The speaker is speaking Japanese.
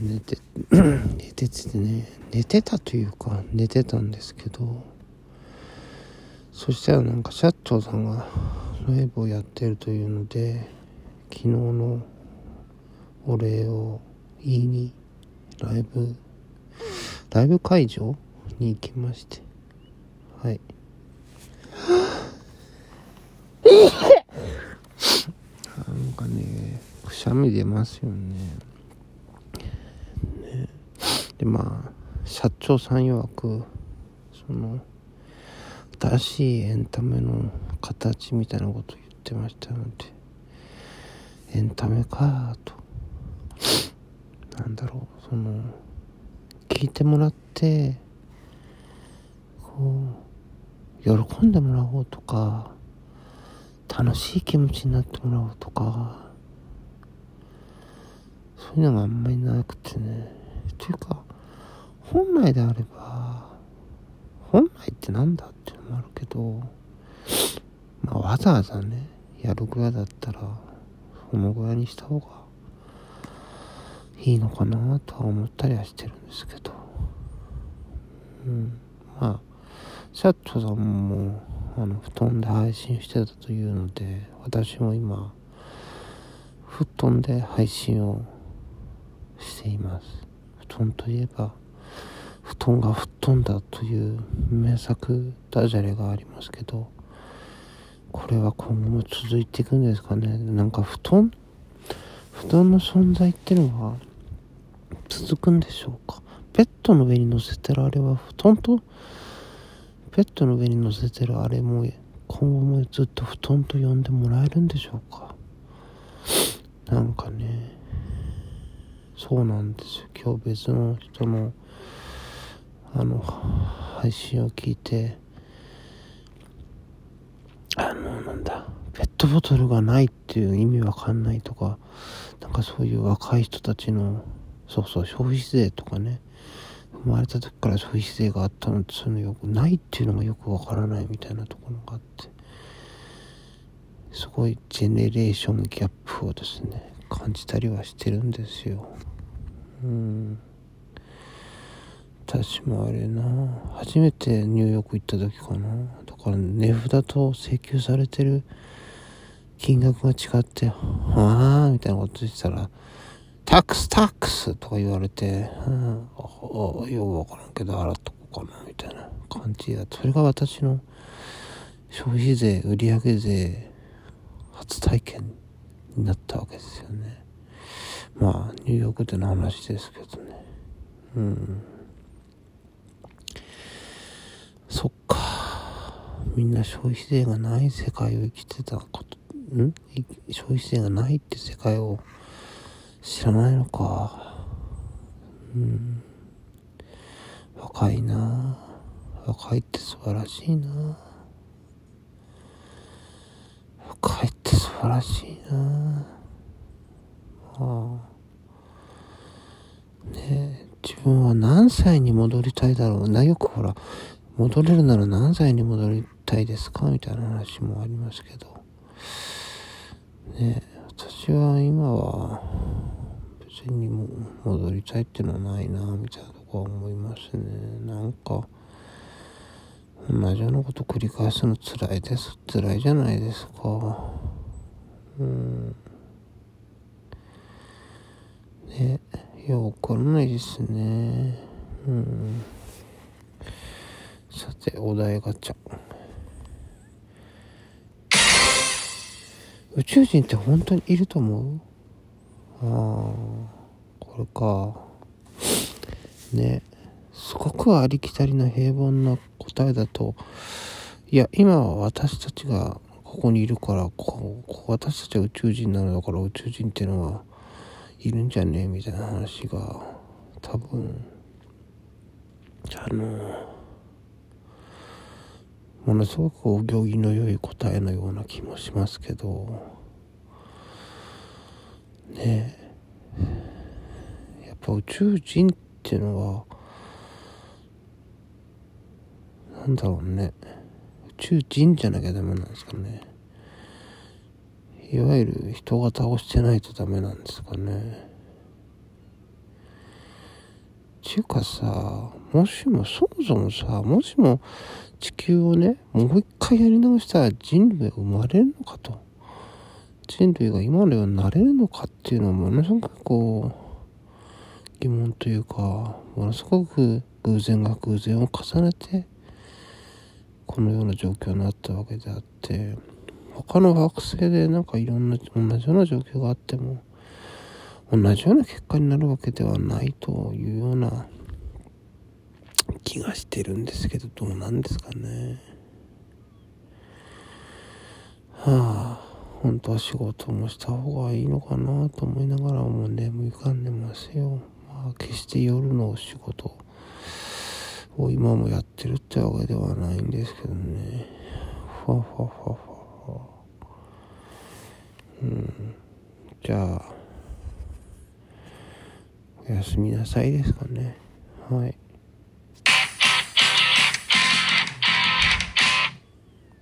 寝て 寝ててね寝てたというか寝てたんですけどそしたらなんか社長さんがライブをやってるというので昨日のお礼を言いにライブライブ会場に行きましてはい。なんかねくしゃみ出ますよねねでまあ社長さん曰くその新しいエンタメの形みたいなこと言ってましたのでエンタメかと。なんだろうその聞いてもらってこう喜んでもらおうとか楽しい気持ちになってもらおうとかそういうのがあんまりなくてね。というか本来であれば本来ってなんだっていうのもあるけどまあわざわざねやるぐらいだったらそのぐらいにした方がいいのかなとは思ったりはしてるんですけど。うん。まあシャットさんもあの布団で配信してたというので私も今布団で配信をしています。団といえば布団が吹っ飛んだという名作ダジャレがありますけどこれは今後も続いていくんですかね。なんか布団布団の存在ってのは続くんでしょうか。ベッドの上に乗せてるあれは布団とベッドの上に乗せてるあれも今後もずっと布団と呼んでもらえるんでしょうか。なんかね。そうなんですよ。今日別の人のあの配信を聞いてあのなんだペットボトルがないっていう意味わかんないとかなんかそういう若い人たちのそうそう消費税とかね生まれた時から消費税があったのってそういうのよくないっていうのがよくわからないみたいなところがあってすごいジェネレーションギャップをですね感じたりはしてるんですよ。うん。私もあれな。初めてニューヨーク行った時かな。だから値札と請求されてる金額が違って「ああ」みたいなこと言ってたら「タックスタックス」とか言われて「うん、あようわからんけど払っとこうかな」みたいな感じだそれが私の消費税売上税初体験。になったわけですよね。まあニューヨークでの話ですけどね。うん。そっか。みんな消費税がない世界を生きてたことん？消費税がないって世界を知らないのか。うん。若いな。若いって素晴らしいな若いって素晴らしいな。ああね自分は何歳に戻りたいだろうな。よくほら戻れるなら何歳に戻りたいですかみたいな話もありますけど。ね私は今は別にも戻りたいっていうのはないなみたいなとこは思いますね。なんか同じようなこと繰り返すの辛いです。辛いじゃないですか。うん。ねよくわからないですね。うん。さてお題ガチャ。宇宙人って本当にいると思う？ああこれか。ね。すごくありきたりな平凡な答えだと。いや今は私たちがここにいるからここ私たちは宇宙人なのだから宇宙人っていうのはいるんじゃね？えみたいな話が多分あのものすごくお行儀の良い答えのような気もしますけどね。えやっぱ宇宙人っていうのはなんだろうね。宇宙人じゃなきゃダメなんですかねいわゆる人が倒してないとダメなんですかねちゅうかさ、もしも、そもそもさ、もしも地球をね、もう一回やり直したら人類が生まれるのかと。人類が今のようになれるのかっていうのはものすごくこう、疑問というか、ものすごく偶然が偶然を重ねて、このような状況になったわけであって、他の惑星でなんかいろんな同じような状況があっても、同じような結果になるわけではないというような気がしてるんですけどどうなんですかね。はあ本当は仕事もした方がいいのかなと思いながらもう眠いかんでますよ。まあ決して夜の仕事を今もやってるってわけではないんですけどねふわふわふわふわうんじゃあおやすみなさいですかね。はい。